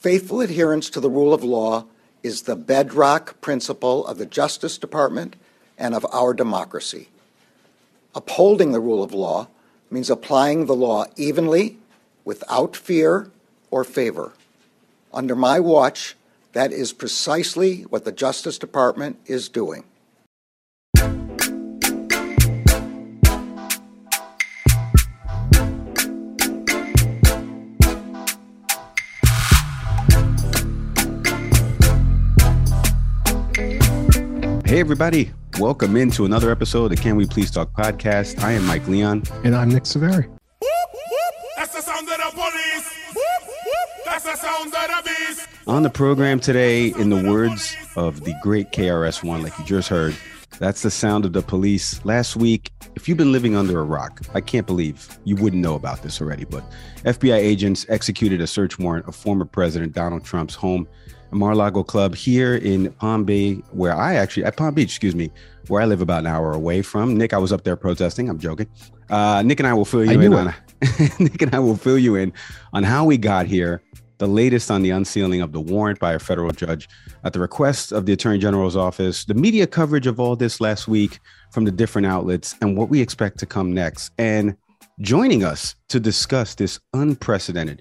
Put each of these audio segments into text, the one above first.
Faithful adherence to the rule of law is the bedrock principle of the Justice Department and of our democracy. Upholding the rule of law means applying the law evenly, without fear or favor. Under my watch, that is precisely what the Justice Department is doing. Hey, everybody. Welcome into another episode of Can We Please Talk podcast. I am Mike Leon. And I'm Nick Saveri. That's the sound of the police. That's the sound of the beast. On the program today, in the words of the great KRS-One, like you just heard, that's the sound of the police. Last week, if you've been living under a rock, I can't believe you wouldn't know about this already, but FBI agents executed a search warrant of former President Donald Trump's home Mar-a-Lago Club here in Palm Bay, where I actually at Palm Beach, excuse me, where I live about an hour away from. Nick, I was up there protesting. I'm joking. Uh, Nick and I will fill you I in on Nick and I will fill you in on how we got here. The latest on the unsealing of the warrant by a federal judge at the request of the Attorney General's office, the media coverage of all this last week from the different outlets, and what we expect to come next. And joining us to discuss this unprecedented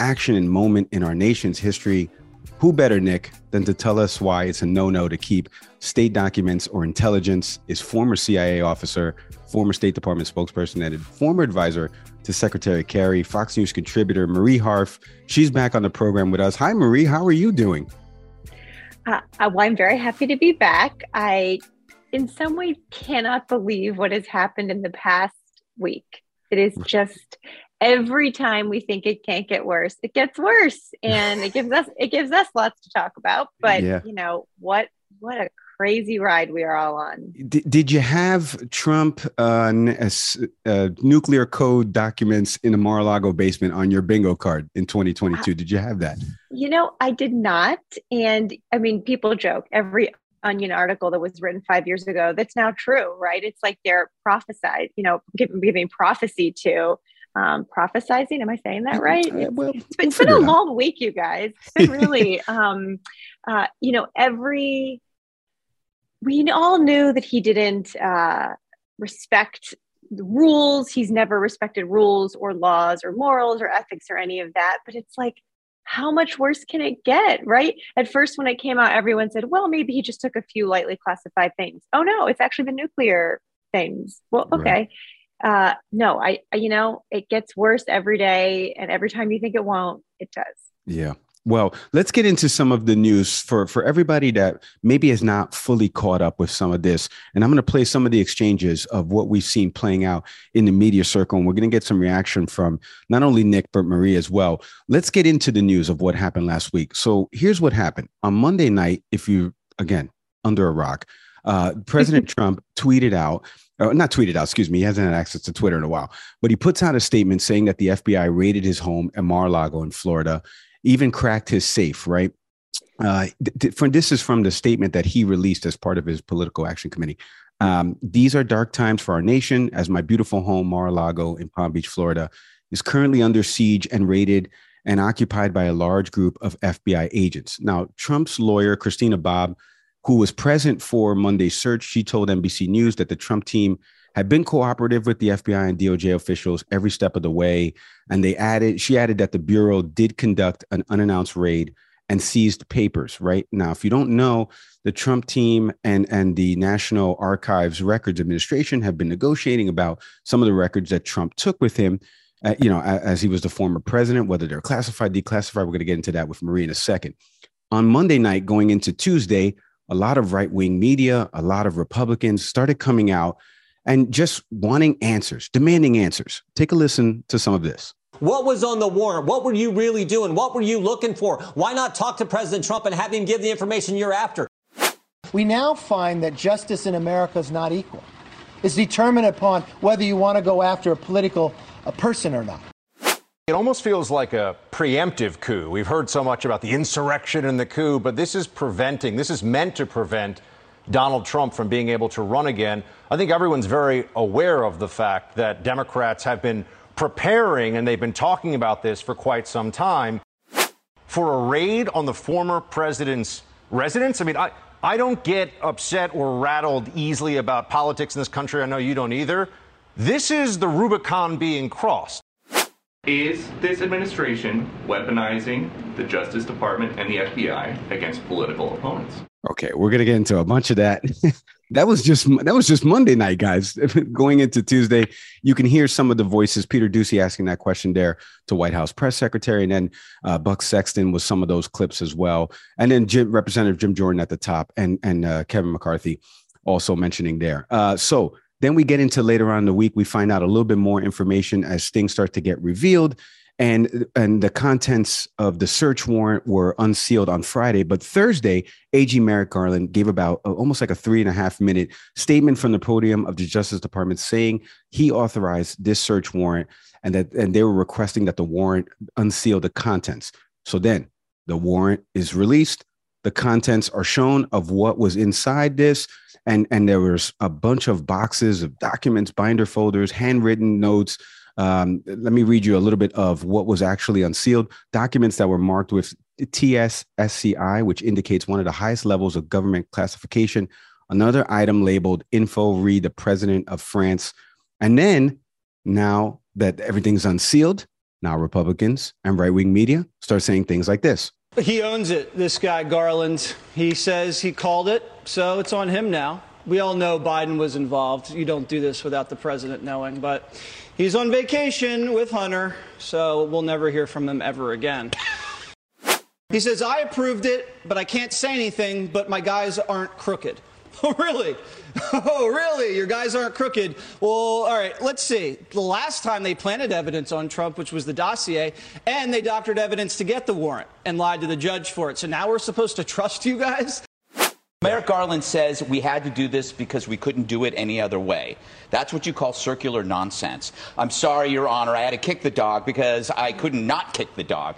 action and moment in our nation's history who better, Nick, than to tell us why it's a no no to keep state documents or intelligence is former CIA officer, former State Department spokesperson, and former advisor to Secretary Kerry, Fox News contributor Marie Harf. She's back on the program with us. Hi, Marie. How are you doing? Uh, well, I'm very happy to be back. I, in some ways, cannot believe what has happened in the past week. It is just every time we think it can't get worse, it gets worse, and it gives us it gives us lots to talk about. But Yeah. you know what? What a crazy ride we are all on. D- did you have Trump uh, n- uh, uh, nuclear code documents in the Mar-a-Lago basement on your bingo card in 2022? Did you have that? You know, I did not. And I mean, people joke every onion article that was written five years ago that's now true, right? It's like they're prophesied, you know, giving, giving prophecy to um, prophesizing. Am I saying that right? Uh, well, it's been, it's been a it long week, you guys. It's been really, um, uh, you know, every, we all knew that he didn't uh, respect the rules. He's never respected rules or laws or morals or ethics or any of that. But it's like, how much worse can it get, right? At first, when it came out, everyone said, well, maybe he just took a few lightly classified things. Oh, no, it's actually the nuclear things. Well, okay. Right. Uh, no, I, you know, it gets worse every day. And every time you think it won't, it does. Yeah. Well, let's get into some of the news for, for everybody that maybe is not fully caught up with some of this. And I'm going to play some of the exchanges of what we've seen playing out in the media circle. And we're going to get some reaction from not only Nick, but Marie as well. Let's get into the news of what happened last week. So here's what happened on Monday night. If you, again, under a rock, uh, President Trump tweeted out or not tweeted out, excuse me, he hasn't had access to Twitter in a while, but he puts out a statement saying that the FBI raided his home at Mar-a-Lago in Florida even cracked his safe, right? Uh, th- from, this is from the statement that he released as part of his political action committee. Um, These are dark times for our nation as my beautiful home, Mar a Lago in Palm Beach, Florida, is currently under siege and raided and occupied by a large group of FBI agents. Now, Trump's lawyer, Christina Bobb, who was present for Monday's search, she told NBC News that the Trump team had been cooperative with the FBI and DOJ officials every step of the way. And they added, she added that the Bureau did conduct an unannounced raid and seized papers, right? Now, if you don't know, the Trump team and, and the National Archives Records Administration have been negotiating about some of the records that Trump took with him, uh, you know, as, as he was the former president, whether they're classified, declassified. We're going to get into that with Marie in a second. On Monday night, going into Tuesday, a lot of right wing media, a lot of Republicans started coming out and just wanting answers, demanding answers. Take a listen to some of this. What was on the warrant? What were you really doing? What were you looking for? Why not talk to President Trump and have him give the information you're after? We now find that justice in America is not equal. It's determined upon whether you want to go after a political a person or not. It almost feels like a preemptive coup. We've heard so much about the insurrection and the coup, but this is preventing, this is meant to prevent Donald Trump from being able to run again. I think everyone's very aware of the fact that Democrats have been preparing and they've been talking about this for quite some time for a raid on the former president's residence. I mean, I, I don't get upset or rattled easily about politics in this country. I know you don't either. This is the Rubicon being crossed. Is this administration weaponizing the Justice Department and the FBI against political opponents? Okay, we're gonna get into a bunch of that. that was just that was just Monday night, guys. Going into Tuesday, you can hear some of the voices. Peter Doocy asking that question there to White House press secretary, and then uh, Buck Sexton was some of those clips as well, and then Jim, Representative Jim Jordan at the top, and and uh, Kevin McCarthy also mentioning there. Uh, so then we get into later on in the week, we find out a little bit more information as things start to get revealed and and the contents of the search warrant were unsealed on Friday. But Thursday, AG Merrick Garland gave about uh, almost like a three and a half minute statement from the podium of the Justice Department saying he authorized this search warrant and that and they were requesting that the warrant unseal the contents. So then the warrant is released. The contents are shown of what was inside this. And, and there was a bunch of boxes of documents, binder folders, handwritten notes, um, let me read you a little bit of what was actually unsealed documents that were marked with TSSCI, which indicates one of the highest levels of government classification. Another item labeled info read the president of France. And then now that everything's unsealed, now Republicans and right wing media start saying things like this. He owns it, this guy Garland. He says he called it, so it's on him now. We all know Biden was involved. You don't do this without the president knowing, but He's on vacation with Hunter, so we'll never hear from him ever again. He says, I approved it, but I can't say anything, but my guys aren't crooked. Oh, really? Oh, really? Your guys aren't crooked. Well, all right, let's see. The last time they planted evidence on Trump, which was the dossier, and they doctored evidence to get the warrant and lied to the judge for it. So now we're supposed to trust you guys? Merrick Garland says we had to do this because we couldn't do it any other way. That's what you call circular nonsense. I'm sorry, Your Honor, I had to kick the dog because I couldn't not kick the dog.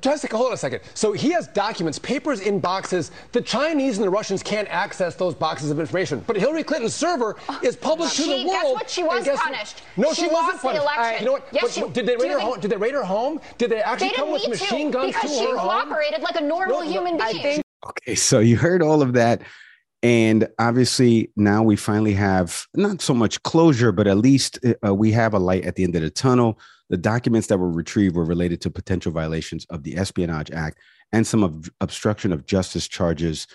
Jessica, hold on a second. So he has documents, papers in boxes. The Chinese and the Russians can't access those boxes of information. But Hillary Clinton's server is public she, to the world. Guess what? She was punished. No, she, she wasn't punished. Right. You know what? Yes, but, she, did they raid her home? Did they raid her home? Did they actually they come with machine to, guns because to she her home? Because she cooperated like a normal no, human being. Okay, so you heard all of that. And obviously, now we finally have not so much closure, but at least uh, we have a light at the end of the tunnel. The documents that were retrieved were related to potential violations of the Espionage Act and some obstruction of justice charges.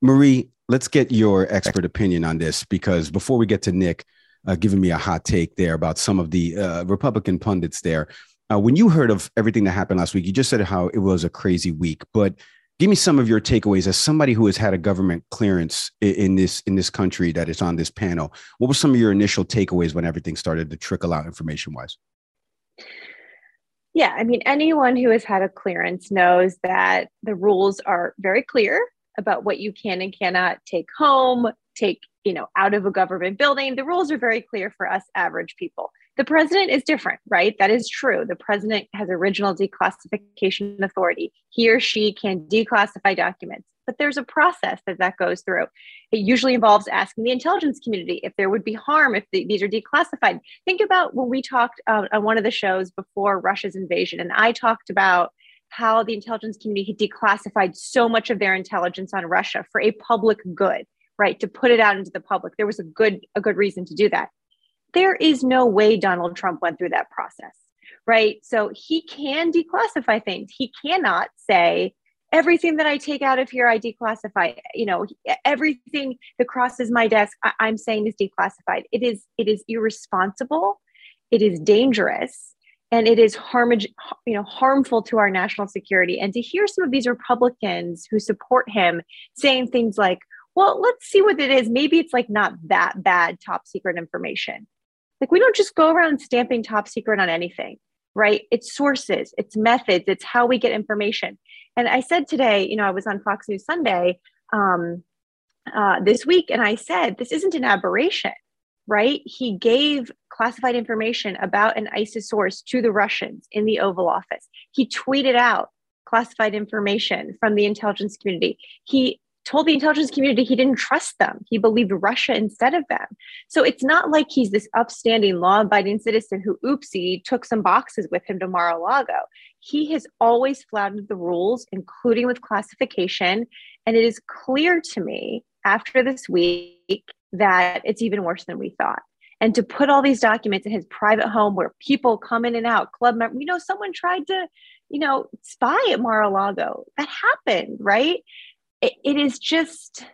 Marie, let's get your expert opinion on this because before we get to Nick uh, giving me a hot take there about some of the uh, Republican pundits there, uh, when you heard of everything that happened last week, you just said how it was a crazy week, but give me some of your takeaways as somebody who has had a government clearance in, this in this country that is on this panel. What were some of your initial takeaways when everything started to trickle out information wise? Yeah, I mean, anyone who has had a clearance knows that the rules are very clear about what you can and cannot take home, take, you know, out of a government building. The rules are very clear for us average people. The president is different, right? That is true. The president has original declassification authority. He or she can declassify documents, but there's a process that that goes through. It usually involves asking the intelligence community if there would be harm if the, these are declassified. Think about when we talked uh, on one of the shows before Russia's invasion, and I talked about how the intelligence community had declassified so much of their intelligence on Russia for a public good, right? To put it out into the public. There was a good a good reason to do that. There is no way Donald Trump went through that process, right? So he can declassify things. He cannot say everything that I take out of here, I declassify. You know, everything that crosses my desk, I- I'm saying is declassified. It is it is irresponsible. It is dangerous and it is harm, you know, harmful to our national security. And to hear some of these Republicans who support him saying things like, well, let's see what it is. Maybe it's like not that bad top secret information. Like we don't just go around stamping top secret on anything, right? It's sources, it's methods, it's how we get information. And I said today, you know, I was on Fox News Sunday um, uh, this week, and I said, this isn't an aberration right? He gave classified information about an ISIS source to the Russians in the Oval Office. He tweeted out classified information from the intelligence community. He told the intelligence community he didn't trust them. He believed Russia instead of them. So it's not like he's this upstanding, law abiding citizen who, oopsie, took some boxes with him to Mar a Lago. He has always flouted the rules, including with classification. And it is clear to me after this week that it's even worse than we thought. And to put all these documents in his private home where people come in and out, club members, you know, someone tried to, you know, spy at Mar-a-Lago. That happened, right? It, it is just,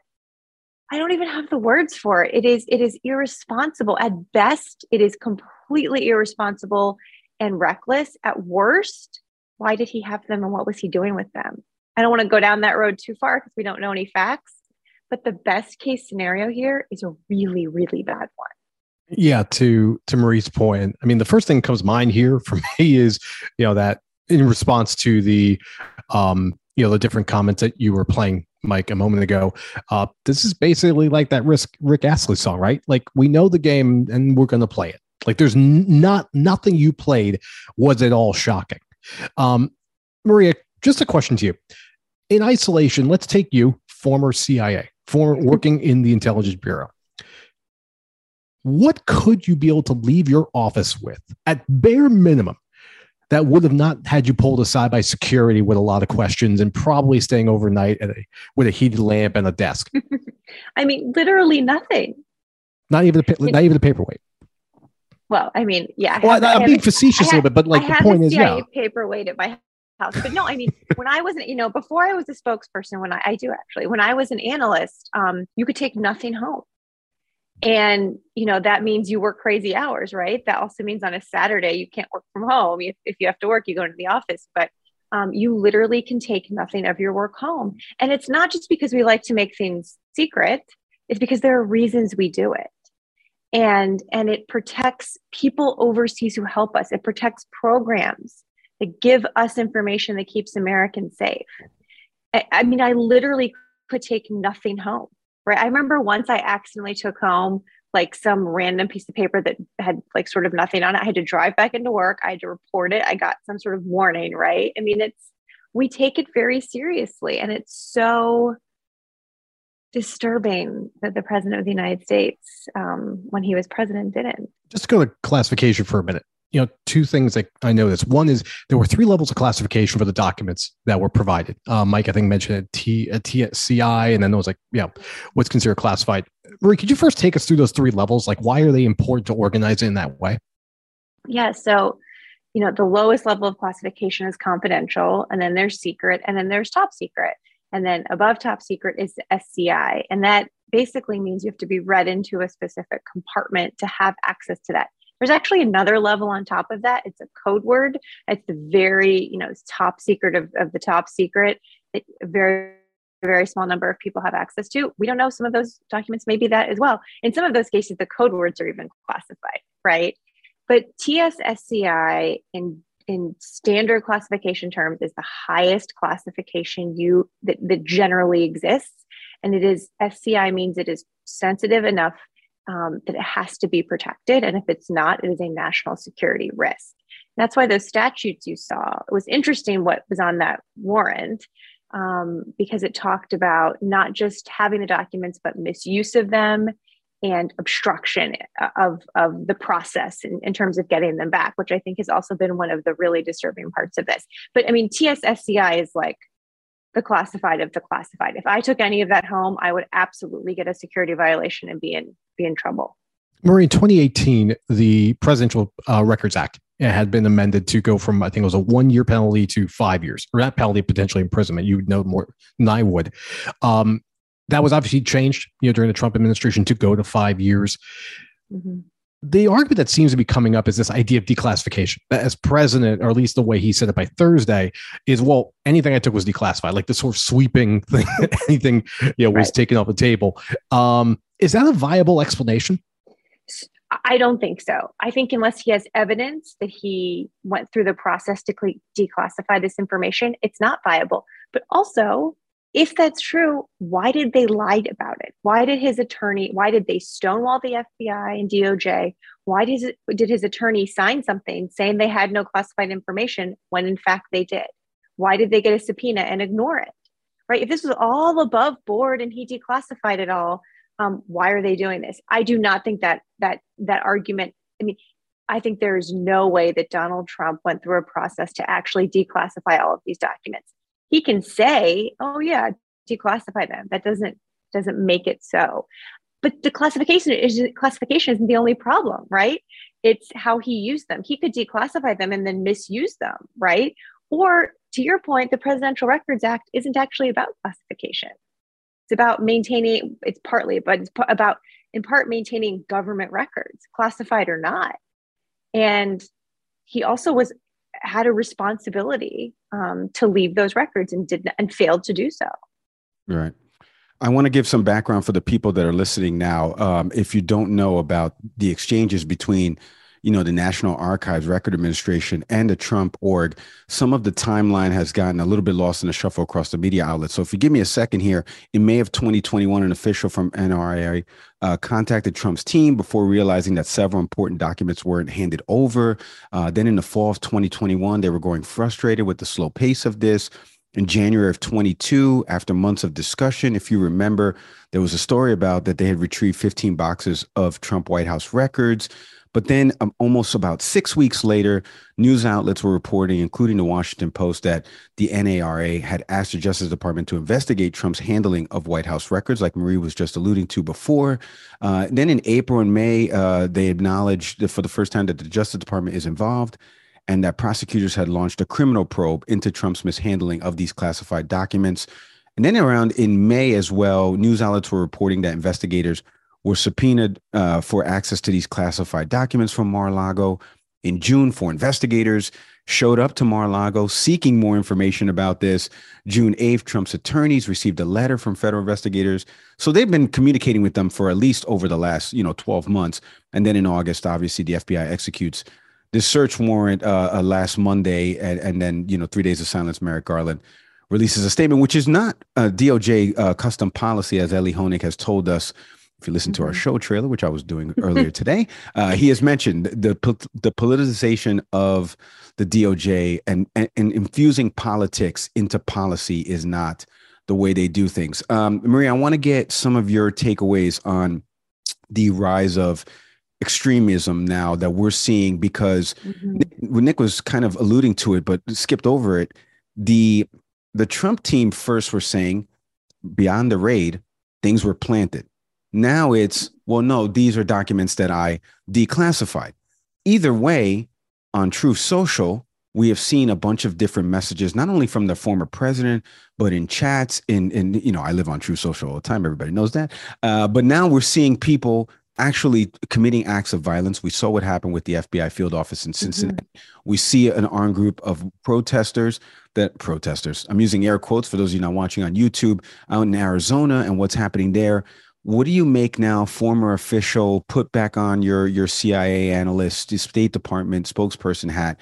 I don't even have the words for it. It is, it is irresponsible. At best, it is completely irresponsible and reckless. At worst, why did he have them and what was he doing with them? I don't want to go down that road too far because we don't know any facts. But the best case scenario here is a really, really bad one. Yeah, to to Marie's point, I mean, the first thing comes mind here for me is, you know, that in response to the, um, you know, the different comments that you were playing, Mike, a moment ago, uh, this is basically like that Rick Rick Astley song, right? Like we know the game and we're going to play it. Like there's n- not nothing you played was at all shocking. Um, Maria, just a question to you. In isolation, let's take you, former CIA for working in the intelligence bureau what could you be able to leave your office with at bare minimum that would have not had you pulled aside by security with a lot of questions and probably staying overnight a, with a heated lamp and a desk i mean literally nothing not even the not even the paperweight well i mean yeah well, I am being facetious a little bit but like the point is yeah paperweight at my house. But no, I mean, when I wasn't, you know, before I was a spokesperson, when I, I do actually, when I was an analyst, um, you could take nothing home. And, you know, that means you work crazy hours, right? That also means on a Saturday, you can't work from home. If, if you have to work, you go into the office. But um, you literally can take nothing of your work home. And it's not just because we like to make things secret, it's because there are reasons we do it and and it protects people overseas who help us it protects programs that give us information that keeps Americans safe. I, I mean, I literally could take nothing home, right? I remember once I accidentally took home like some random piece of paper that had like sort of nothing on it. I had to drive back into work. I had to report it. I got some sort of warning, right? I mean, it's, we take it very seriously. And it's so disturbing that the president of the United States, um, when he was president, didn't. Just go to classification for a minute you know, two things that I noticed. One is there were three levels of classification for the documents that were provided. Uh, Mike, I think mentioned a T a TSCI, and then there was like, yeah, what's considered classified. Marie, could you first take us through those three levels? Like, why are they important to organize it in that way? Yeah. So, you know, the lowest level of classification is confidential, and then there's secret, and then there's top secret. And then above top secret is SCI. And that basically means you have to be read into a specific compartment to have access to that. There's actually another level on top of that. It's a code word. It's the very, you know, top secret of, of the top secret. It, a very, very small number of people have access to. We don't know. Some of those documents may be that as well. In some of those cases, the code words are even classified, right? But TSSCI in in standard classification terms is the highest classification you that, that generally exists and it is sci means it is sensitive enough um, that it has to be protected. And if it's not, it is a national security risk. That's why those statutes you saw, it was interesting what was on that warrant um, because it talked about not just having the documents, but misuse of them and obstruction of, of the process in, in terms of getting them back, which I think has also been one of the really disturbing parts of this. But I mean, TSSCI is like the classified of the classified. If I took any of that home, I would absolutely get a security violation and be in be in trouble. Marie, in 2018, the Presidential uh, Records Act had been amended to go from I think it was a one year penalty to five years, or that penalty potentially imprisonment. You would know more than I would. Um, that was obviously changed, you know, during the Trump administration to go to five years. Mm-hmm the argument that seems to be coming up is this idea of declassification. As president, or at least the way he said it by Thursday, is well, anything I took was declassified, like this sort of sweeping thing, anything you know was right. taken off the table. Um, is that a viable explanation? I don't think so. I think unless he has evidence that he went through the process to declassify this information, it's not viable. But also, if that's true, why did they lie about it? Why did his attorney, why did they stonewall the FBI and DOJ? Why did, did his attorney sign something saying they had no classified information when in fact they did? Why did they get a subpoena and ignore it? Right? If this was all above board and he declassified it all, um, why are they doing this? I do not think that that that argument. I mean, I think there is no way that Donald Trump went through a process to actually declassify all of these documents he can say, "Oh yeah, declassify them." That doesn't doesn't make it so. But the classification is classification isn't the only problem, right? It's how he used them. He could declassify them and then misuse them, right? Or to your point, the Presidential Records Act isn't actually about classification. It's about maintaining. It's partly, but it's about in part maintaining government records, classified or not. And he also was had a responsibility um, to leave those records and did and failed to do so. Right. I want to give some background for the people that are listening now. Um, if you don't know about the exchanges between you know, the National Archives Record Administration and the Trump org, some of the timeline has gotten a little bit lost in the shuffle across the media outlets. So if you give me a second here, in May of 2021, an official from NRA uh, contacted Trump's team before realizing that several important documents weren't handed over. Uh, then in the fall of 2021, they were growing frustrated with the slow pace of this. In January of 22, after months of discussion, if you remember, there was a story about that they had retrieved 15 boxes of Trump White House records. But then, um, almost about six weeks later, news outlets were reporting, including the Washington Post, that the NARA had asked the Justice Department to investigate Trump's handling of White House records, like Marie was just alluding to before. Uh, then in April and May, uh, they acknowledged for the first time that the Justice Department is involved and that prosecutors had launched a criminal probe into Trump's mishandling of these classified documents. And then around in May as well, news outlets were reporting that investigators were subpoenaed uh, for access to these classified documents from Mar-a-Lago. In June, four investigators showed up to Mar-a-Lago seeking more information about this. June 8th, Trump's attorneys received a letter from federal investigators. So they've been communicating with them for at least over the last, you know, 12 months. And then in August, obviously, the FBI executes this search warrant uh, uh, last Monday. And, and, then, you know, three days of silence, Merrick Garland releases a statement, which is not a DOJ uh, custom policy, as Elie Honig has told us if you listen to our mm-hmm. show trailer, which I was doing earlier today, uh, he has mentioned the the politicization of the DOJ and, and, and infusing politics into policy is not the way they do things. Um, Maria, I want to get some of your takeaways on the rise of extremism now that we're seeing because Mm-hmm. Nick, Nick was kind of alluding to it, but skipped over it. The the Trump team first were saying beyond the raid, things were planted. Now it's well, no, these are documents that I declassified. Either way, on Truth Social, we have seen a bunch of different messages, not only from the former president, but in chats. In in you know, I live on True Social all the time. Everybody knows that. Uh, but now we're seeing people actually committing acts of violence. We saw what happened with the FBI field office in Cincinnati. We see an armed group of protesters that protesters. I'm using air quotes for those of you not watching on YouTube out in Arizona and what's happening there. What do you make now, former official, put back on your your CIA analyst, State Department spokesperson hat?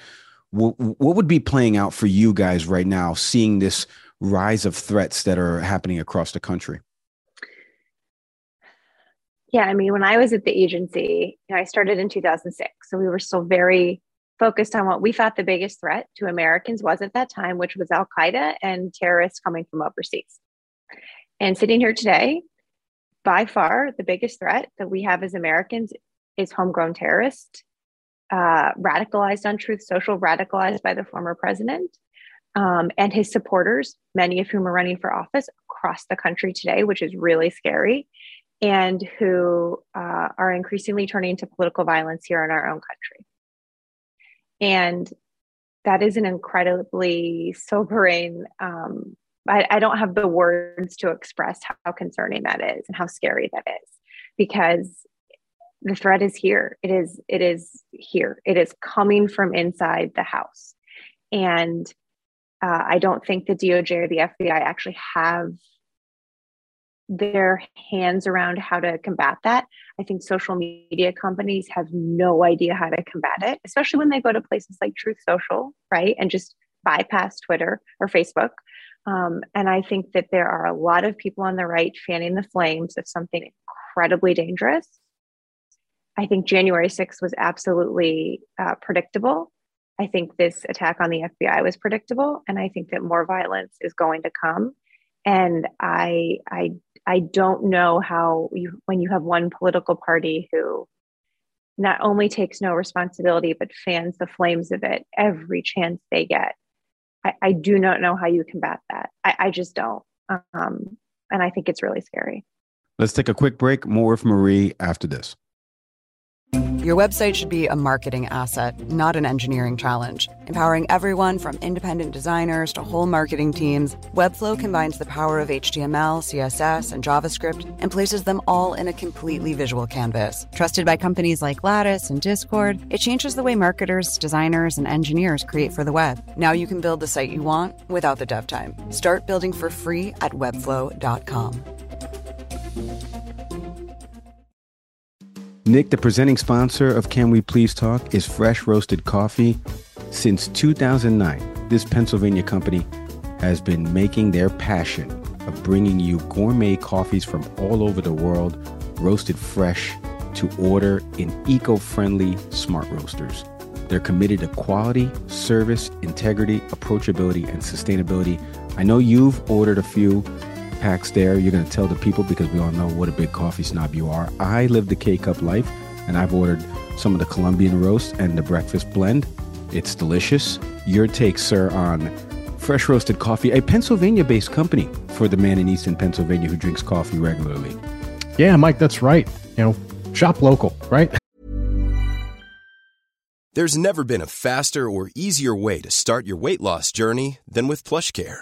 What, what would be playing out for you guys right now, seeing this rise of threats that are happening across the country? Yeah, I mean, when I was at the agency, you know, I started in 2006. So we were still very focused on what we thought the biggest threat to Americans was at that time, which was Al Qaeda and terrorists coming from overseas. And sitting here today, by far the biggest threat that we have as Americans is homegrown terrorists, uh, radicalized on Truth Social, radicalized by the former president um, and his supporters, many of whom are running for office across the country today, which is really scary, and who uh, are increasingly turning to political violence here in our own country. And that is an incredibly sobering um, I, I don't have the words to express how concerning that is and how scary that is because the threat is here. It is it is here. It is coming from inside the house. And uh, i don't think the doj or the fbi actually have their hands around how to combat that. I think social media companies have no idea how to combat it especially when they go to places like truth social right and just bypass twitter or facebook um, and I think that there are a lot of people on the right fanning the flames of something incredibly dangerous. I think January 6th was absolutely uh, predictable. I think this attack on the FBI was predictable, and I think that more violence is going to come. And I, I, I don't know how you, when you have one political party who not only takes no responsibility but fans the flames of it every chance they get I, I do not know how you combat that. I, I just don't. Um, and I think it's really scary. Let's take a quick break. More with Marie after this. Your website should be a marketing asset, not an engineering challenge. Empowering everyone from independent designers to whole marketing teams, Webflow combines the power of HTML, CSS, and JavaScript and places them all in a completely visual canvas. Trusted by companies like Lattice and Discord, it changes the way marketers, designers, and engineers create for the web. Now you can build the site you want without the dev time. Start building for free at webflow.com. Nick, the presenting sponsor of Can We Please Talk, is Fresh Roasted Coffee. Since 2009, this Pennsylvania company has been making their passion of bringing you gourmet coffees from all over the world, roasted fresh, to order in eco friendly smart roasters. They're committed to quality, service, integrity, approachability, and sustainability. I know you've ordered a few packs there. You're going to tell the people because we all know what a big coffee snob you are. I live the K Cup life and I've ordered some of the Colombian roast and the breakfast blend. It's delicious. Your take, sir, on Fresh Roasted Coffee, a Pennsylvania based company for the man in Easton, Pennsylvania who drinks coffee regularly. Yeah, Mike, that's right. You know, shop local, right? There's never been a faster or easier way to start your weight loss journey than with PlushCare.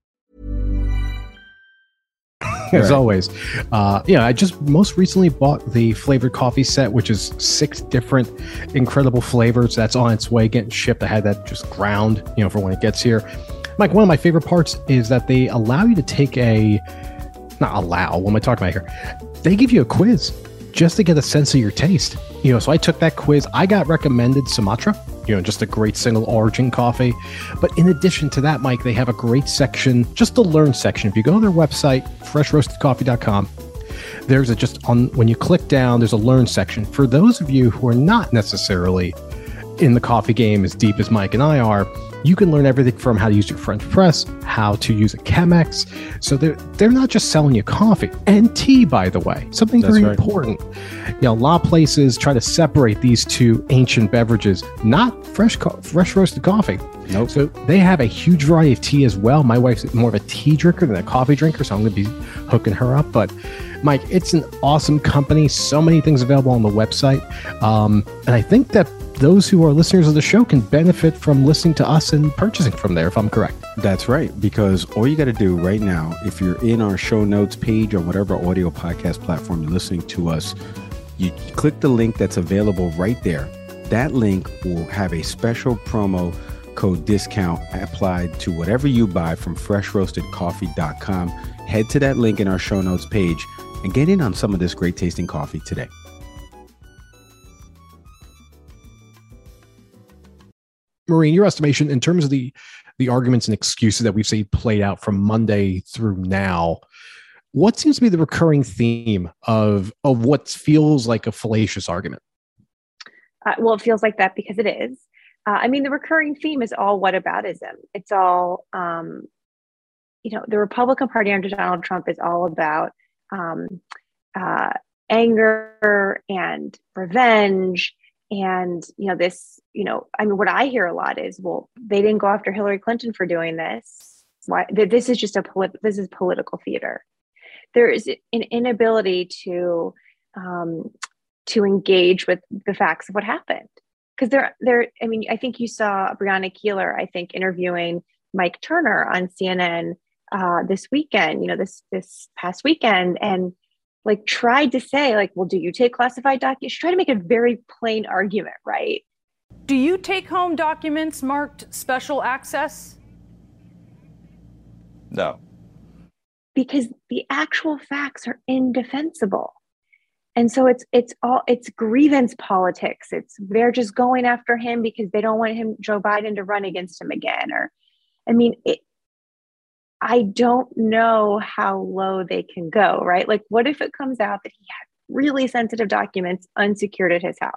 as always. Uh, yeah, I just most recently bought the flavored coffee set, which is six different incredible flavors. That's on its way getting shipped. I had that just ground, you know, for when it gets here. Mike, one of my favorite parts is that they allow you to take a, not allow, what am I talking about here? They give you a quiz just to get a sense of your taste. You know, so I took that quiz. I got recommended Sumatra, you know, just a great single origin coffee. But in addition to that, Mike, they have a great section, just the learn section. If you go to their website, freshroastedcoffee.com, there's a just on when you click down, there's a learn section. For those of you who are not necessarily in the coffee game as deep as Mike and I are, you can learn everything from how to use your French press, how to use a Chemex. So they're they're not just selling you coffee and tea, by the way. Something That's very right. important. You know, a lot of places try to separate these two ancient beverages, not fresh co- fresh roasted coffee. Nope. So they have a huge variety of tea as well. My wife's more of a tea drinker than a coffee drinker, so I'm going to be hooking her up. But Mike, it's an awesome company. So many things available on the website, um, and I think that those who are listeners of the show can benefit from listening to us and purchasing from there. If I'm correct. That's right. Because all you got to do right now, if you're in our show notes page on whatever audio podcast platform you're listening to us, you click the link that's available right there. That link will have a special promo code discount applied to whatever you buy from freshroastedcoffee.com. Head to that link in our show notes page and get in on some of this great tasting coffee today. Marie, in your estimation, in terms of the the arguments and excuses that we've seen played out from Monday through now, what seems to be the recurring theme of of what feels like a fallacious argument? Uh, well, it feels like that because it is. Uh, I mean, the recurring theme is all whataboutism. It's all, um, you know, the Republican Party under Donald Trump is all about um, uh, anger and revenge. And, you know, this, you know, I mean, what I hear a lot is, well, they didn't go after Hillary Clinton for doing this. Why? This is just a polit- this is political theater. There is an inability to um, to engage with the facts of what happened because they're they're i mean i think you saw brianna keilar i think interviewing mike turner on cnn uh, this weekend you know this this past weekend and like tried to say like well do you take classified documents she tried to make a very plain argument right Do you take home documents marked special access? No. because the actual facts are indefensible and so it's it's all it's grievance politics. It's they're just going after him because they don't want him joe biden to run against him again or i mean it i don't know how low they can go right? Like what if it comes out that he had really sensitive documents unsecured at his house?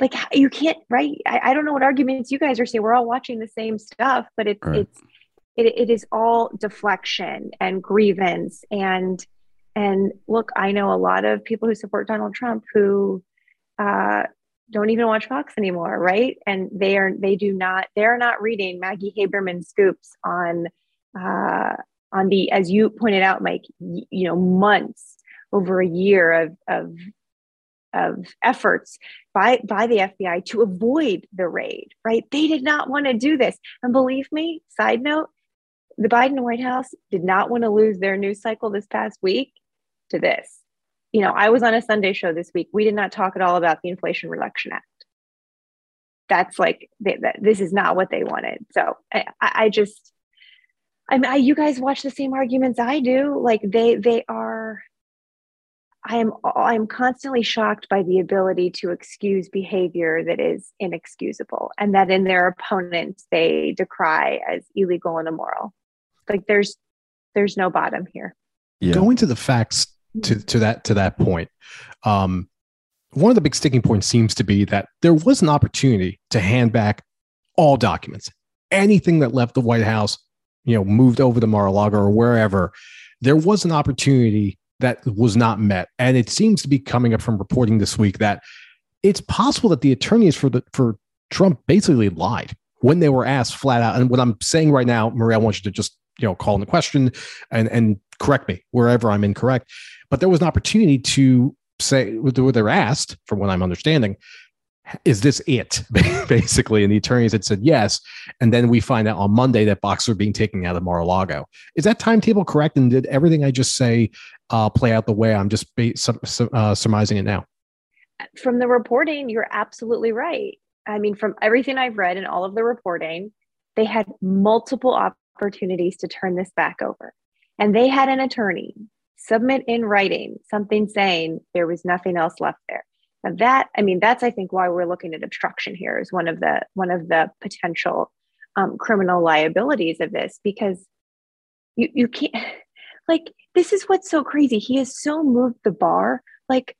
Like you can't right? I, I don't know what arguments you guys are saying. We're all watching the same stuff but it's Right. it's it, it is all deflection and grievance and and look i know a lot of people who support donald trump who uh, don't even watch fox anymore right and they are they do not they're not reading maggie haberman scoops on uh, on the as you pointed out mike you know months over a year of of of efforts by by the FBI to avoid the raid, right? They did not want to do this. And believe me, side note, the Biden White House did not want to lose their news cycle this past week to this. You know, I was on a Sunday show this week. We did not talk at all about the Inflation Reduction Act. That's like they, that, this is not what they wanted. So I, I I just, I mean, I, you guys watch the same arguments I do. Like they they are I am I am constantly shocked by the ability to excuse behavior that is inexcusable and that in their opponents they decry as illegal and immoral. Like there's there's no bottom here. Going to the facts to, to that to that point, um, one of the big sticking points seems to be that there was an opportunity to hand back all documents, anything that left the White House, you know, moved over to Mar-a-Lago or wherever. There was an opportunity that was not met, and it seems to be coming up from reporting this week that it's possible that the attorneys for the for Trump basically lied when they were asked flat out. And what I'm saying right now, Maria, I want you to just you know call in the question and and correct me wherever I'm incorrect. But there was an opportunity to say they're asked, from what I'm understanding, is this it? basically. And the attorneys had said yes. And then we find out on monday that boxers are being taken out of mar-a-lago. Is that timetable correct? And did everything i just say uh, play out the way i'm just ba- uh, surmising it now? From the reporting you're absolutely right. I mean from everything i've read and all of the reporting they had multiple opportunities to turn this back over. And they had an attorney submit in writing something saying there was nothing else left there. Now that I mean, that's I think why we're looking at obstruction here is one of the one of the potential um, criminal liabilities of this because you you can't like this is what's so crazy. He has so moved the bar. Like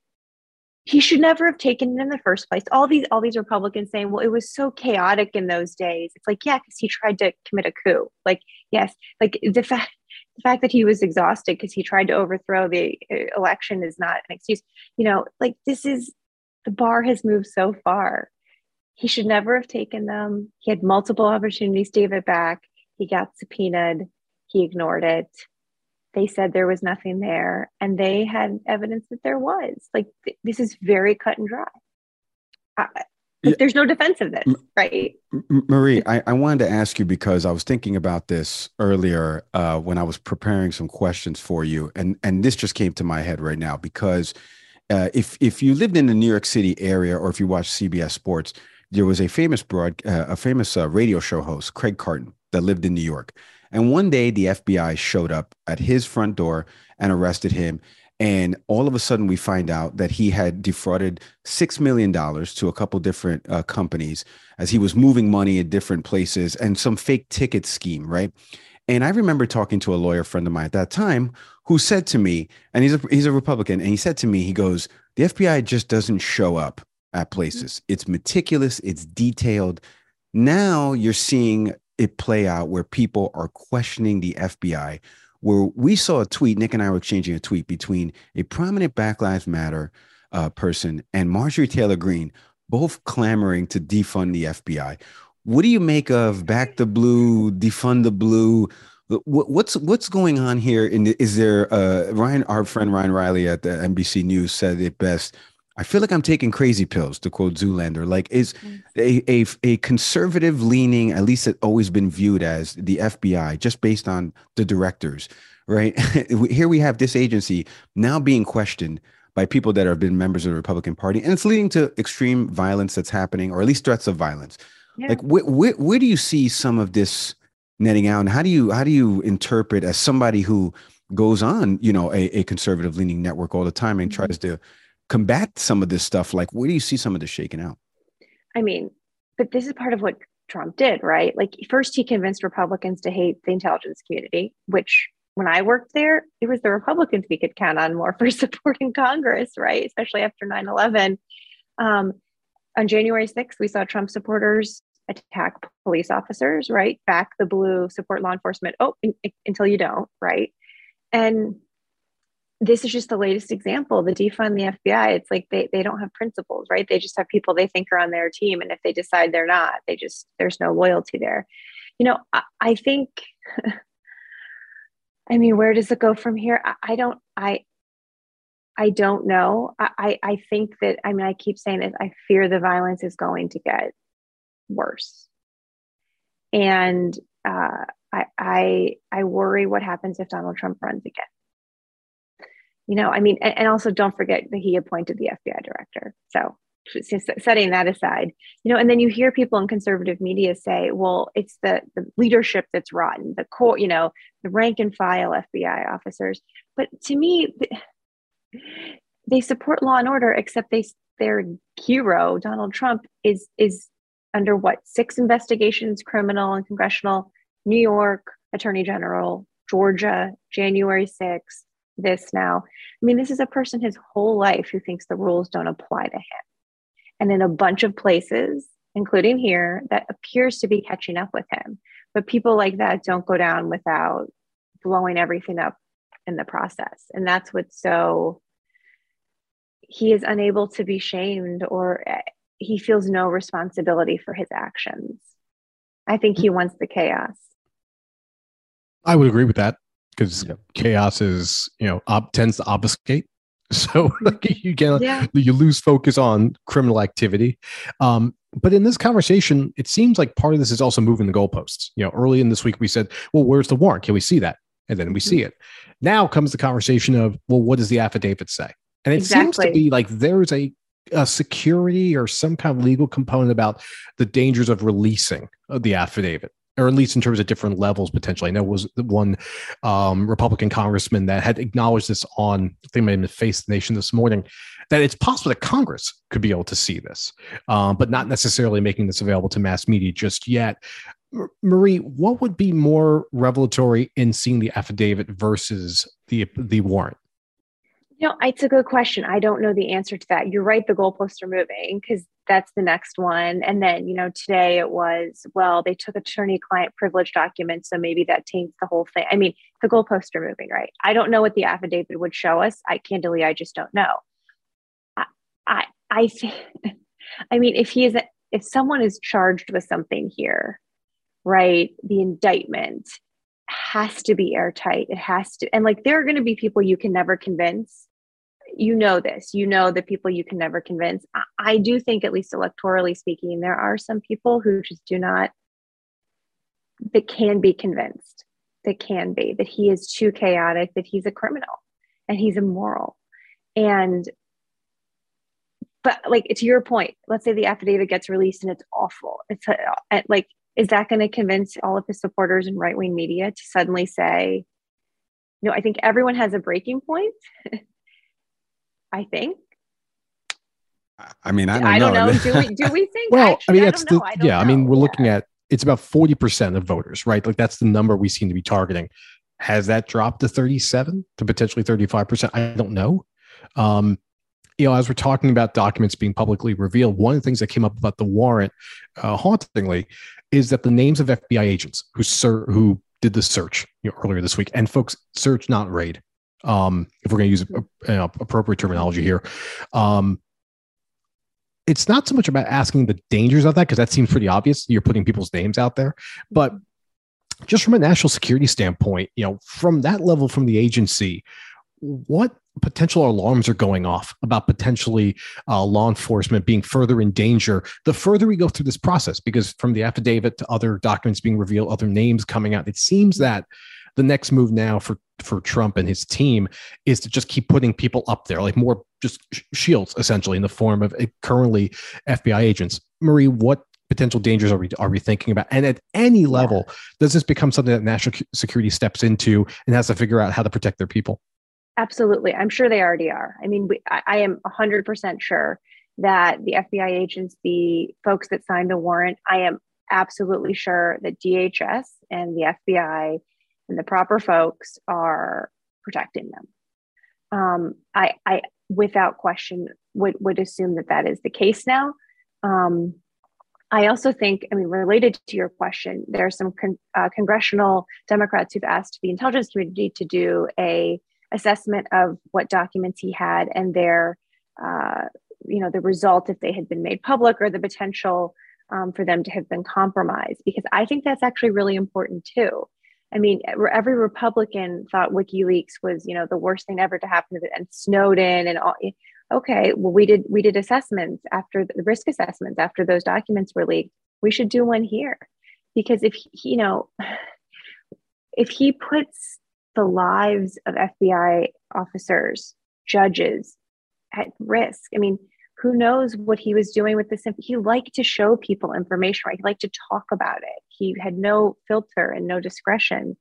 he should never have taken it in the first place. All these all these Republicans saying, "Well, it was so chaotic in those days." It's like, yeah, because he tried to commit a coup. Like, yes, like the fact the fact that he was exhausted because he tried to overthrow the uh, election is not an excuse. You know, like this is the bar has moved so far. He should never have taken them. He had multiple opportunities to give it back. He got subpoenaed. He ignored it. They said there was nothing there, and they had evidence that there was. Like th- this is very cut and dry. I, yeah. There's no defense of this, right? Marie, I, I, wanted to ask you because I was thinking about this earlier uh, when I was preparing some questions for you, and and this just came to my head right now because uh, if if you lived in the New York City area or if you watched CBS Sports, there was a famous broad uh, a famous uh, radio show host, Craig Carton, that lived in New York. And one day the FBI showed up at his front door and arrested him. And all of a sudden, we find out that he had defrauded six million dollars to a couple different uh, companies as he was moving money at different places and some fake ticket scheme, right? And I remember talking to a lawyer friend of mine at that time who said to me, and he's a, he's a Republican, and he said to me, he goes, the FBI just doesn't show up at places. It's meticulous, it's detailed. Now you're seeing it play out where people are questioning the FBI. Where we saw a tweet, Nick and I were exchanging a tweet between a prominent Black Lives Matter uh, person and Marjorie Taylor Greene, both clamoring to defund the FBI. What do you make of back the blue, defund the blue? What's what's going on here? And is there uh, Ryan, our friend Ryan Riley at the NBC News said it best. I feel like I'm taking crazy pills, to quote Zoolander. Like, is mm. a, a, a conservative leaning, at least it's always been viewed as the FBI, just based on the directors, right? Here we have this agency now being questioned by people that have been members of the Republican Party, and it's leading to extreme violence that's happening, or at least threats of violence. Yeah. Like, wh- wh- where do you see some of this netting out, and how do you how do you interpret as somebody who goes on, you know, a, a conservative leaning network all the time and mm-hmm. tries to combat some of this stuff? Like, where do you see some of this shaking out? I mean, but this is part of what Trump did, right? Like, first he convinced Republicans to hate the intelligence community, which when I worked there, it was the Republicans we could count on more for supporting Congress, right? Especially after 9 11. Um, on January 6th, we saw Trump supporters attack police officers, right? Back the blue, support law enforcement. Oh, in, in, until you don't, right? And this is just the latest example. The defund the FBI, it's like they, they don't have principles, right? They just have people they think are on their team. And if they decide they're not, they just, there's no loyalty there. You know, I, I think, I mean, where does it go from here? I, I don't, I, I don't know. I, I think that, I mean, I keep saying it, I fear the violence is going to get worse. And uh, I, I, I worry what happens if Donald Trump runs again. You know, I mean, and, and also don't forget that he appointed the FBI director. So setting that aside, you know, and then you hear people in conservative media say, well, it's the, the leadership that's rotten, the core, you know, the rank and file FBI officers. But to me, they support law and order, except they their hero, Donald Trump, is is under what six investigations, criminal and congressional, New York Attorney General, Georgia, January 6th, this now. I mean, this is a person his whole life who thinks the rules don't apply to him. And in a bunch of places, including here, that appears to be catching up with him. But people like that don't go down without blowing everything up in the process. And that's what's so, he is unable to be shamed or eh, he feels no responsibility for his actions. I think he wants the chaos. I would agree with that because yep. chaos is, you know, ob- tends to obfuscate. So you get Yeah. you lose focus on criminal activity. Um, but in this conversation, it seems like part of this is also moving the goalposts. You know, early in this week we said, "Well, where's the warrant? Can we see that?" And then we see it. Now comes the conversation of, "Well, what does the affidavit say?" And it seems to be like there's a a security or some kind of legal component about the dangers of releasing the affidavit or at least in terms of different levels potentially. I know it was one um, Republican congressman that had acknowledged this on I think maybe Face the Nation this morning that it's possible that Congress could be able to see this, um, but not necessarily making this available to mass media just yet. Marie, what would be more revelatory in seeing the affidavit versus the the warrant? You know, it's a good question. I don't know the answer to that. You're right, the goalposts are moving because that's the next one. And then, you know, today it was, well, they took attorney client privilege documents, so maybe that taints the whole thing. I mean, the goalposts are moving, right? I don't know what the affidavit would show us. I candidly, I just don't know. I, I, I, I mean, if he is, if someone is charged with something here, right, the indictment has to be airtight. It has to, and like there are going to be people you can never convince. You know this. You know the people you can never convince. I, do think, at least electorally speaking, there are some people who just do not that can be convinced. That can be that he is too chaotic. That he's a criminal, and he's immoral, and but like to your point, let's say the affidavit gets released and it's awful. It's uh, a, like, is that going to convince all of his supporters and right wing media to suddenly say, no, I think everyone has a breaking point. I think. I mean, I don't I know. don't know. Do we, do we think? Well, Actually, I mean, I that's don't the know. I don't yeah. I mean, we're looking at it's about forty percent of voters, right? Like that's the number we seem to be targeting. Has that dropped to thirty-seven to potentially thirty-five percent? I don't know. Um, you know, as we're talking about documents being publicly revealed, one of the things that came up about the warrant, uh, hauntingly, is that the names of FBI agents who ser- who did the search you know, earlier this week, and folks, search not raid. Um, if we're going to use you know, appropriate terminology here, um, it's not so much about asking the dangers of that because that seems pretty obvious. You're putting people's names out there, but just from a national security standpoint, you know, from that level from the agency, what potential alarms are going off about potentially uh, law enforcement being further in danger the further we go through this process? Because from the affidavit to other documents being revealed, other names coming out, it seems that the next move now for for Trump and his team is to just keep putting people up there, like more just shields, essentially in the form of uh, currently FBI agents. Marie, what potential dangers are we are we thinking about? And at any level, does this become something that national security steps into and has to figure out how to protect their people? Absolutely. I'm sure they already are. I mean, we, I, I am 100% sure that the FBI agents, the folks that signed the warrant, I am absolutely sure that DHS and the FBI and the proper folks are protecting them. Um, I, I, without question, would, would assume that that is the case now. Um, I also think, I mean, related to your question, there are some con- uh, congressional Democrats who've asked the intelligence community to do a assessment of what documents he had and their, uh, you know, the result if they had been made public or the potential um, for them to have been compromised. Because I think that's actually really important too. I mean, every Republican thought WikiLeaks was, you know, the worst thing ever to happen to it, and Snowden and all. Eh, okay, well, we did we did assessments after the risk assessments after those documents were leaked. We should do one here, because if he, you know, if he puts the lives of FBI officers, judges at risk, I mean, who knows what he was doing with this? He liked to show people information, right? He liked to talk about it. He had no filter and no discretion.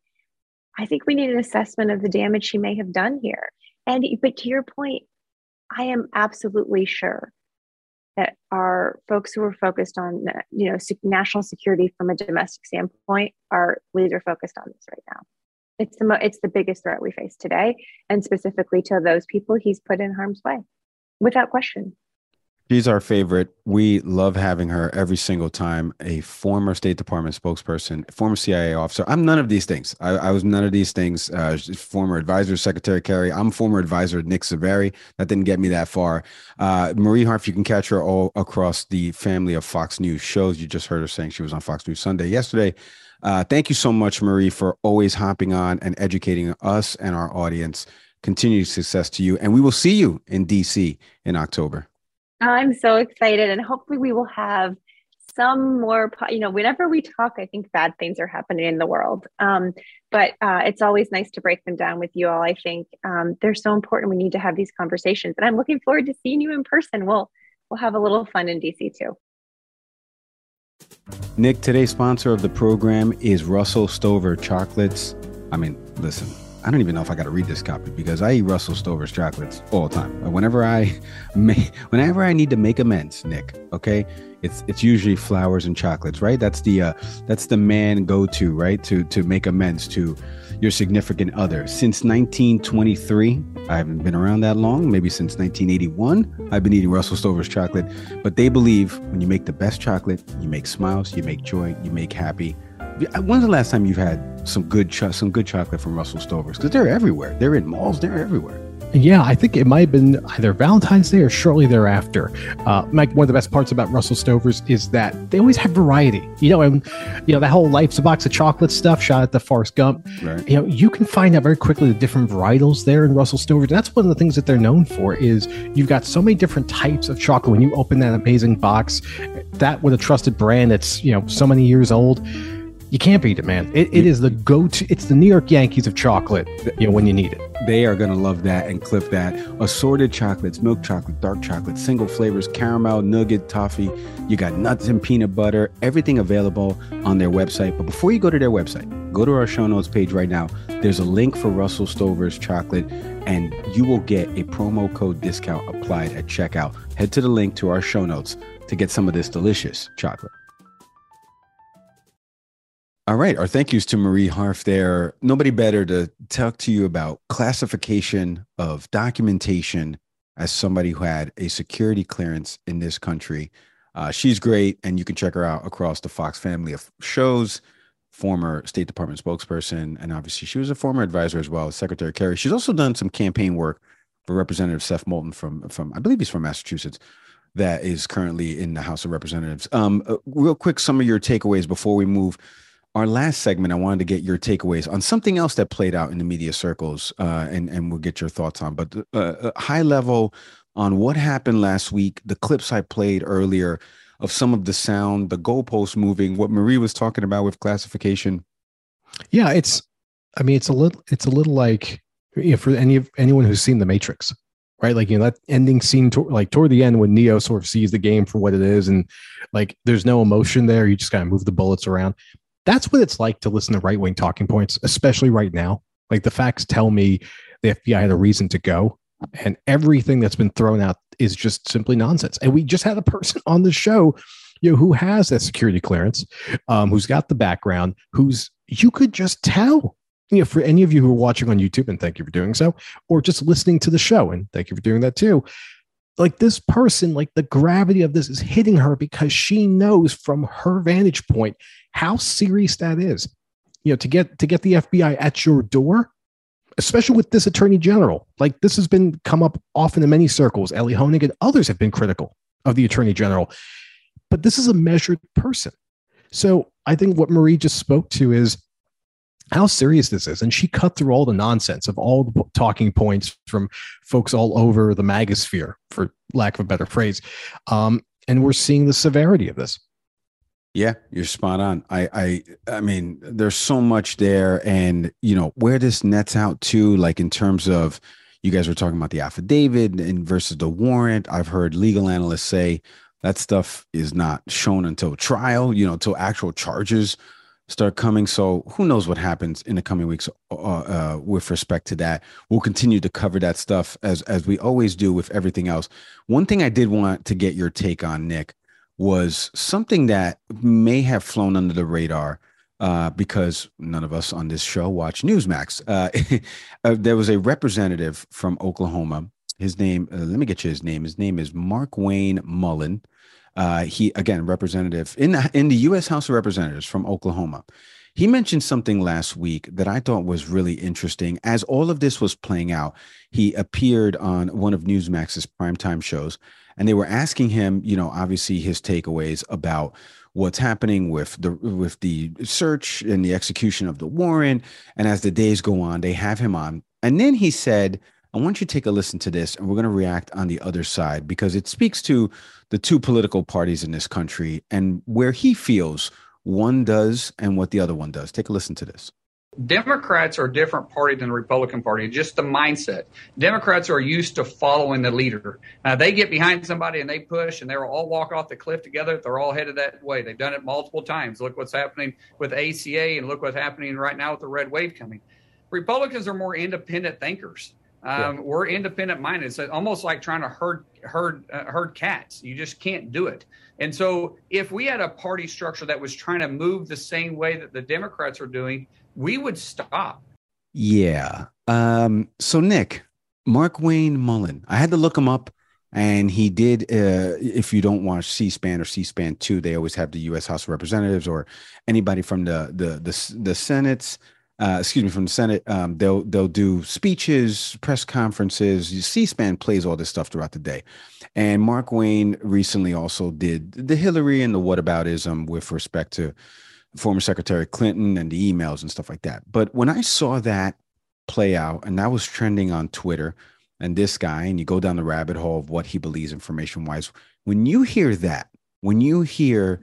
I think we need an assessment of the damage he may have done here. And but to your point, I am absolutely sure that our folks who are focused on you know national security from a domestic standpoint are laser focused on this right now. It's the mo- it's the biggest threat we face today, and specifically to those people he's put in harm's way, without question. She's our favorite. We love having her every single time. A former State Department spokesperson, former CIA officer. I'm none of these things. I, I was none of these things. Uh, former advisor, Secretary Kerry. I'm former advisor, Nick Saveri. That didn't get me that far. Uh, Marie Harf, you can catch her all across the family of Fox News shows. You just heard her saying she was on Fox News Sunday yesterday. Uh, thank you so much, Marie, for always hopping on and educating us and our audience Continued success to you. And we will see you in DC in October. I'm so excited. And hopefully, we will have some more, you know, whenever we talk, I think bad things are happening in the world. Um, but uh, it's always nice to break them down with you all. I think um, they're so important. We need to have these conversations. And I'm looking forward to seeing you in person. We'll, we'll have a little fun in DC too. Nick, today's sponsor of the program is Russell Stover Chocolates. I mean, listen, I don't even know if I got to read this copy because I eat Russell Stover's chocolates all the time. Whenever I make, whenever I need to make amends, Nick, okay, it's it's usually flowers and chocolates, right? That's the uh, that's the man go to, right? To to make amends to your significant other. Since 1923, I haven't been around that long. Maybe since 1981, I've been eating Russell Stover's chocolate. But they believe when you make the best chocolate, you make smiles, you make joy, you make happy. When's the last time you've had some good cho- some good chocolate from Russell Stover's? Because they're everywhere. They're in malls. They're everywhere. Yeah, I think it might have been either Valentine's Day or shortly thereafter. Uh, Mike, one of the best parts about Russell Stover's is that they always have variety. You know, and you know that whole life's a box of chocolate stuff shot at the Forrest Gump. Right. You know, you can find out very quickly the different varietals there in Russell Stover's. That's one of the things that they're known for is you've got so many different types of chocolate. When you open that amazing box, that with a trusted brand that's you know so many years old you can't beat it, man. It, it is the go-to. It's the New York Yankees of chocolate. You know when you need it. They are gonna love that and clip that. Assorted chocolates, milk chocolate, dark chocolate, single flavors, caramel, nougat, toffee. You got nuts and peanut butter. Everything available on their website. But before you go to their website, go to our show notes page right now. There's a link for Russell Stover's chocolate, and you will get a promo code discount applied at checkout. Head to the link to our show notes to get some of this delicious chocolate. All right. Our thank yous to Marie Harf there. Nobody better to talk to you about classification of documentation as somebody who had a security clearance in this country. Uh, she's great, and you can check her out across the Fox family of shows. Former State Department spokesperson, and obviously she was a former advisor as well, Secretary Kerry. She's also done some campaign work for Representative Seth Moulton from from I believe he's from Massachusetts that is currently in the House of Representatives. Um, uh, real quick, some of your takeaways before we move our last segment, I wanted to get your takeaways on something else that played out in the media circles, uh, and and we'll get your thoughts on. But uh, uh, high level on what happened last week, the clips I played earlier of some of the sound, the goalposts moving, what Marie was talking about with classification. Yeah, it's. I mean, it's a little. It's a little like you know, for any of anyone who's seen The Matrix, right? Like you know that ending scene, to, like toward the end when Neo sort of sees the game for what it is, and like there's no emotion there. You just kind of move the bullets around that's what it's like to listen to right wing talking points, especially right now. Like the facts tell me the FBI had a reason to go, and everything that's been thrown out is just simply nonsense. And we just had a person on the show, you know, who has that security clearance, um, who's got the background, who's you could just tell. You know, for any of you who are watching on YouTube, and thank you for doing so, or just listening to the show, and thank you for doing that too like this person like the gravity of this is hitting her because she knows from her vantage point how serious that is. You know, to get to get the FBI at your door, especially with this attorney general, like this has been come up often in many circles. Elie Honig and others have been critical of the attorney general, but this is a measured person. So I think what Marie just spoke to is how serious this is. And she cut through all the nonsense of all the talking points from folks all over the magosphere, for lack of a better phrase. Um, and we're seeing the severity of this. Yeah, you're spot on. I, I, I mean, there's so much there, and you know where this nets out to, like in terms of, you guys were talking about the affidavit and versus the warrant. I've heard legal analysts say that stuff is not shown until trial, you know, until actual charges start coming. So who knows what happens in the coming weeks uh, uh, with respect to that. We'll continue to cover that stuff as as we always do with everything else. One thing I did want to get your take on, Nick, was something that may have flown under the radar uh, because none of us on this show watch Newsmax. Uh, uh, there was a representative from Oklahoma. His name, uh, let me get you his name. His name is Markwayne Mullin. Uh, he again, representative in the, in the U.S. House of Representatives from Oklahoma. He mentioned something last week that I thought was really interesting. As all of this was playing out, he appeared on one of Newsmax's primetime shows, and they were asking him, you know, obviously his takeaways about what's happening with the with the search and the execution of the warrant. And as the days go on, they have him on, and then he said I want you to take a listen to this and we're going to react on the other side because it speaks to the two political parties in this country and where he feels one does and what the other one does. Take a listen to this. Democrats are a different party than the Republican Party, just the mindset. Democrats are used to following the leader. Uh, they get behind somebody and they push and they'll all walk off the cliff together. They're all headed that way. They've done it multiple times. Look what's happening with ACA and look what's happening right now with the red wave coming. Republicans are more independent thinkers. Um, yeah. We're independent minded. It's almost like trying to herd herd uh, herd cats. You just can't do it. And so, if we had a party structure that was trying to move the same way that the Democrats are doing, we would stop. Yeah. Um, so, Nick, Markwayne Mullin. I had to look him up, and he did. Uh, if you don't watch C-SPAN or C-SPAN two, they always have the U.S. House of Representatives or anybody from the the the, the Senate's uh, excuse me, from the Senate. Um, they'll they'll do speeches, press conferences. C-SPAN plays all this stuff throughout the day, and Markwayne recently also did the Hillary and the whataboutism with respect to former Secretary Clinton and the emails and stuff like that. But when I saw that play out, and that was trending on Twitter, and this guy, and you go down the rabbit hole of what he believes information wise, when you hear that, when you hear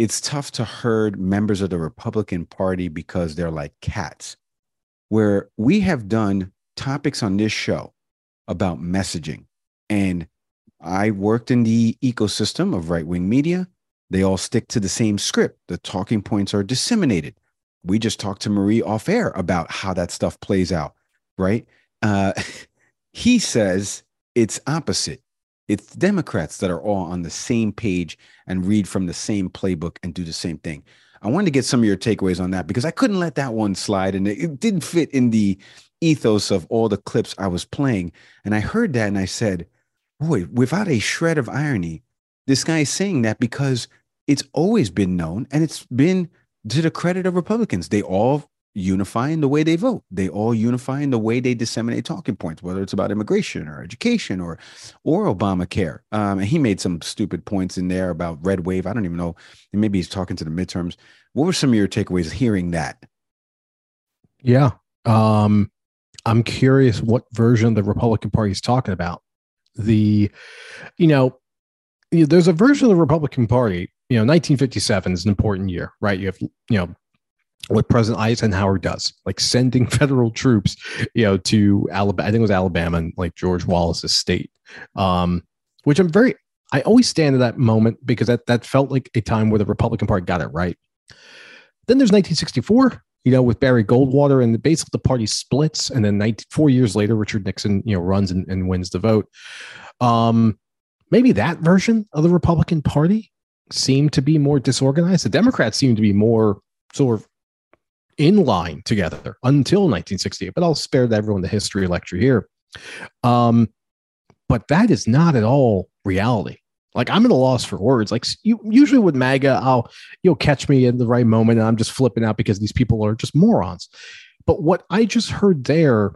it's tough to herd members of the Republican Party because they're like cats. Where we have done topics on this show about messaging, and I worked in the ecosystem of right wing media. They all stick to the same script. The talking points are disseminated. We just talked to Marie off air about how that stuff plays out, right? Uh, he says it's opposite. It's Democrats that are all on the same page and read from the same playbook and do the same thing. I wanted to get some of your takeaways on that because I couldn't let that one slide and it, didn't fit in the ethos of all the clips I was playing. And I heard that and I said, boy, without a shred of irony, this guy is saying that because it's always been known and it's been to the credit of Republicans. They all unify in the way they vote. They all unify in the way they disseminate talking points, whether it's about immigration or education or or Obamacare. Um, and he made some stupid points in there about red wave. I don't even know. Maybe he's talking to the midterms. What were some of your takeaways hearing that? Yeah. Um, I'm curious what version the Republican Party is talking about. The, you know, there's a version of the Republican Party. You know, 1957 is an important year, right? You have, you know, what President Eisenhower does, like sending federal troops, you know, to Alabama. I think it was Alabama and like George Wallace's state, um, which I'm very. I always stand at that moment because that that felt like a time where the Republican Party got it right. Then there's 1964, you know, with Barry Goldwater, and basically the party splits, and then 19, four years later, Richard Nixon, you know, runs and, and wins the vote. Um, maybe that version of the Republican Party seemed to be more disorganized. The Democrats seemed to be more sort of in line together until 1968. But I'll spare everyone the history lecture here. Um, but that is not at all reality. Like I'm at a loss for words. Like you usually with MAGA, I'll you'll catch me in the right moment, and I'm just flipping out because these people are just morons. But what I just heard there,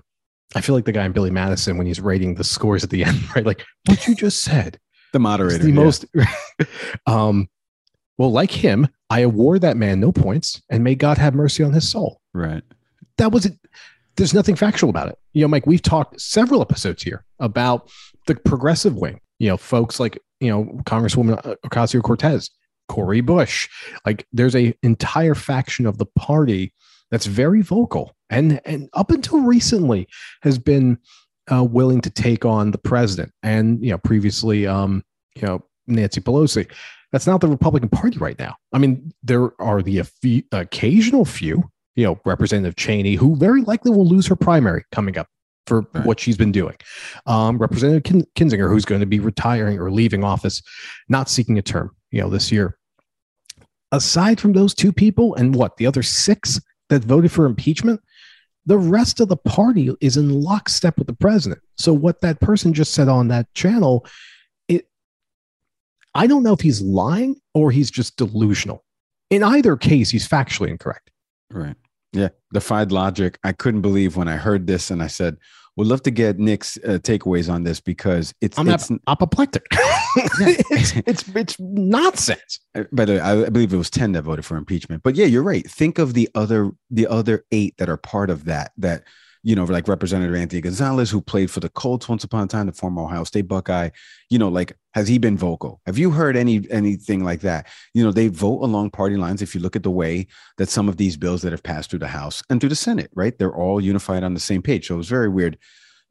I feel like the guy in Billy Madison when he's rating the scores at the end, right? Like what you just said. The moderator. The yeah. most um well, like him, I award that man no points, and may God have mercy on his soul. Right. That was it. There's nothing factual about it. You know, Mike, we've talked several episodes here about the progressive wing. You know, folks like you know Congresswoman Ocasio Cortez, Cori Bush. Like, there's a entire faction of the party that's very vocal, and and up until recently has been uh, willing to take on the president, and you know, previously, um, you know, Nancy Pelosi. That's not the Republican Party right now. I mean, there are the occasional few, you know, Representative Cheney, who very likely will lose her primary coming up for right. what she's been doing. Um, Representative Kin- Kinzinger, who's going to be retiring or leaving office, not seeking a term, you know, this year. Aside from those two people and what the other six that voted for impeachment, the rest of the party is in lockstep with the president. So what that person just said on that channel I don't know if he's lying or he's just delusional. In either case, he's factually incorrect. Right. Yeah. Defied logic. I couldn't believe when I heard this and I said, We'd love to get Nick's uh, takeaways on this because it's I'm it's, ap- apoplectic. it's, it's it's nonsense. Uh, by the way, I believe it was ten that voted for impeachment. But yeah, you're right. Think of the other the other eight that are part of that that you know, like Representative Anthony Gonzalez, who played for the Colts once upon a time, the former Ohio State Buckeye, you know, like has he been vocal? Have you heard any anything like that? You know, they vote along party lines. If you look at the way that some of these bills that have passed through the House and through the Senate, right, they're all unified on the same page. So it was very weird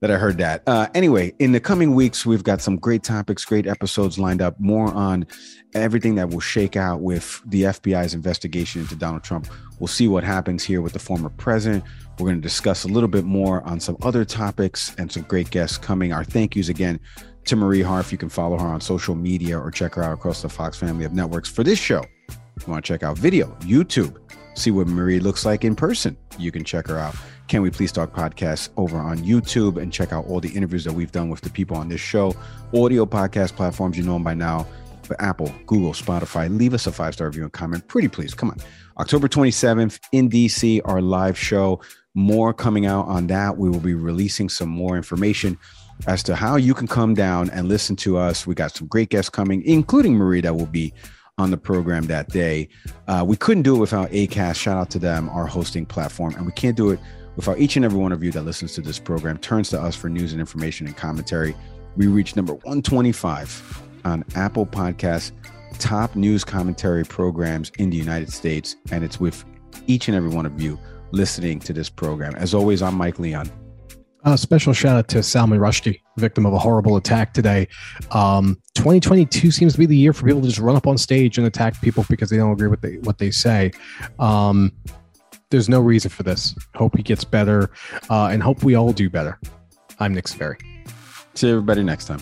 that I heard that. Uh, anyway, in the coming weeks, we've got some great topics, great episodes lined up, more on everything that will shake out with the FBI's investigation into Donald Trump. We'll see what happens here with the former president. We're going to discuss a little bit more on some other topics and some great guests coming. Our thank yous again to Marie Harf. You can follow her on social media or check her out across the Fox family of networks. For this show, you want to check out video, YouTube, see what Marie looks like in person. You can check her out can We Please Talk podcast over on YouTube and check out all the interviews that we've done with the people on this show. Audio podcast platforms, you know them by now. But Apple, Google, Spotify, leave us a five star review and comment. Pretty please. Come on. October 27th in DC, our live show. More coming out on that. We will be releasing some more information as to how you can come down and listen to us. We got some great guests coming, including Marie, that will be on the program that day. Uh, we couldn't do it without ACAST. Shout out to them, our hosting platform. And we can't do it Without each and every one of you that listens to this program turns to us for news and information and commentary, we reach number 125 on Apple Podcasts, top news commentary programs in the United States. And it's with each and every one of you listening to this program. As always, I'm Mike Leon. A special shout out to Salman Rushdie, victim of a horrible attack today. Um, 2022 seems to be the year for people to just run up on stage and attack people because they don't agree with they, what they say. Um, there's no reason for this. Hope he gets better, uh, and hope we all do better. I'm Nick Sperry. See everybody next time.